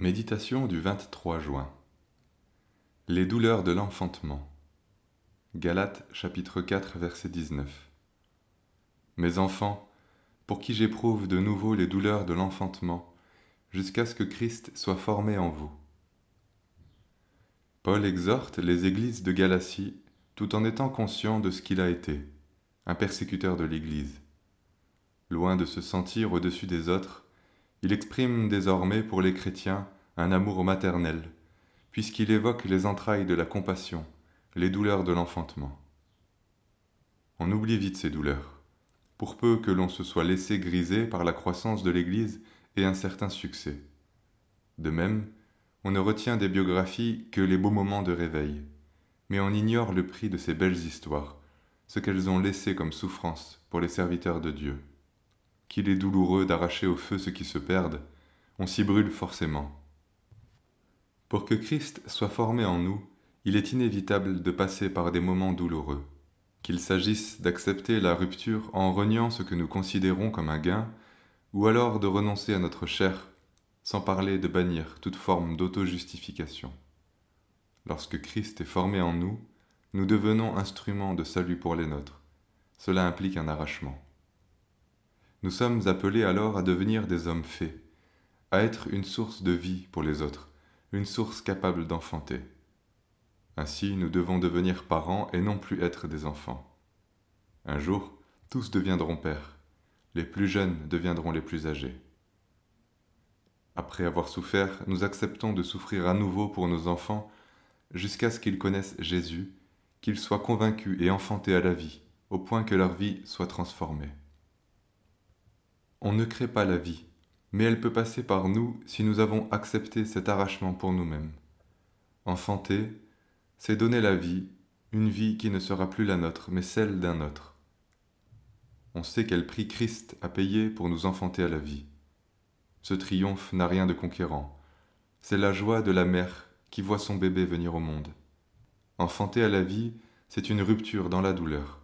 Méditation du 23 juin. Les douleurs de l'enfantement. Galates chapitre 4 verset 19. Mes enfants, pour qui j'éprouve de nouveau les douleurs de l'enfantement, jusqu'à ce que Christ soit formé en vous. Paul exhorte les églises de Galatie tout en étant conscient de ce qu'il a été, un persécuteur de l'Église. Loin de se sentir au-dessus des autres, il exprime désormais pour les chrétiens un amour maternel, puisqu'il évoque les entrailles de la compassion, les douleurs de l'enfantement. On oublie vite ces douleurs, pour peu que l'on se soit laissé griser par la croissance de l'Église et un certain succès. De même, on ne retient des biographies que les beaux moments de réveil, mais on ignore le prix de ces belles histoires, ce qu'elles ont laissé comme souffrance pour les serviteurs de Dieu qu'il est douloureux d'arracher au feu ceux qui se perdent, on s'y brûle forcément. Pour que Christ soit formé en nous, il est inévitable de passer par des moments douloureux, qu'il s'agisse d'accepter la rupture en reniant ce que nous considérons comme un gain, ou alors de renoncer à notre chair, sans parler de bannir toute forme d'auto-justification. Lorsque Christ est formé en nous, nous devenons instruments de salut pour les nôtres. Cela implique un arrachement. Nous sommes appelés alors à devenir des hommes faits, à être une source de vie pour les autres, une source capable d'enfanter. Ainsi, nous devons devenir parents et non plus être des enfants. Un jour, tous deviendront pères, les plus jeunes deviendront les plus âgés. Après avoir souffert, nous acceptons de souffrir à nouveau pour nos enfants jusqu'à ce qu'ils connaissent Jésus, qu'ils soient convaincus et enfantés à la vie, au point que leur vie soit transformée. On ne crée pas la vie, mais elle peut passer par nous si nous avons accepté cet arrachement pour nous-mêmes. Enfanter, c'est donner la vie, une vie qui ne sera plus la nôtre, mais celle d'un autre. On sait quel prix Christ a payé pour nous enfanter à la vie. Ce triomphe n'a rien de conquérant. C'est la joie de la mère qui voit son bébé venir au monde. Enfanter à la vie, c'est une rupture dans la douleur.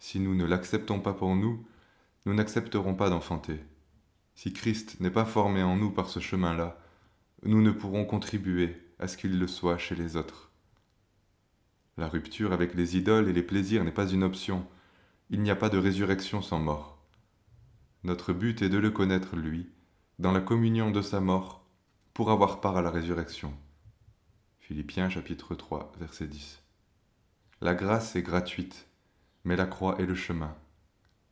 Si nous ne l'acceptons pas pour nous, nous n'accepterons pas d'enfanter. Si Christ n'est pas formé en nous par ce chemin-là, nous ne pourrons contribuer à ce qu'il le soit chez les autres. La rupture avec les idoles et les plaisirs n'est pas une option. Il n'y a pas de résurrection sans mort. Notre but est de le connaître, lui, dans la communion de sa mort, pour avoir part à la résurrection. Philippiens chapitre 3, verset 10. La grâce est gratuite, mais la croix est le chemin.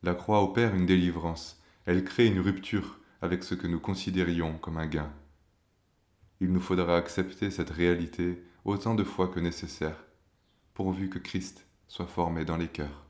La croix opère une délivrance, elle crée une rupture avec ce que nous considérions comme un gain. Il nous faudra accepter cette réalité autant de fois que nécessaire, pourvu que Christ soit formé dans les cœurs.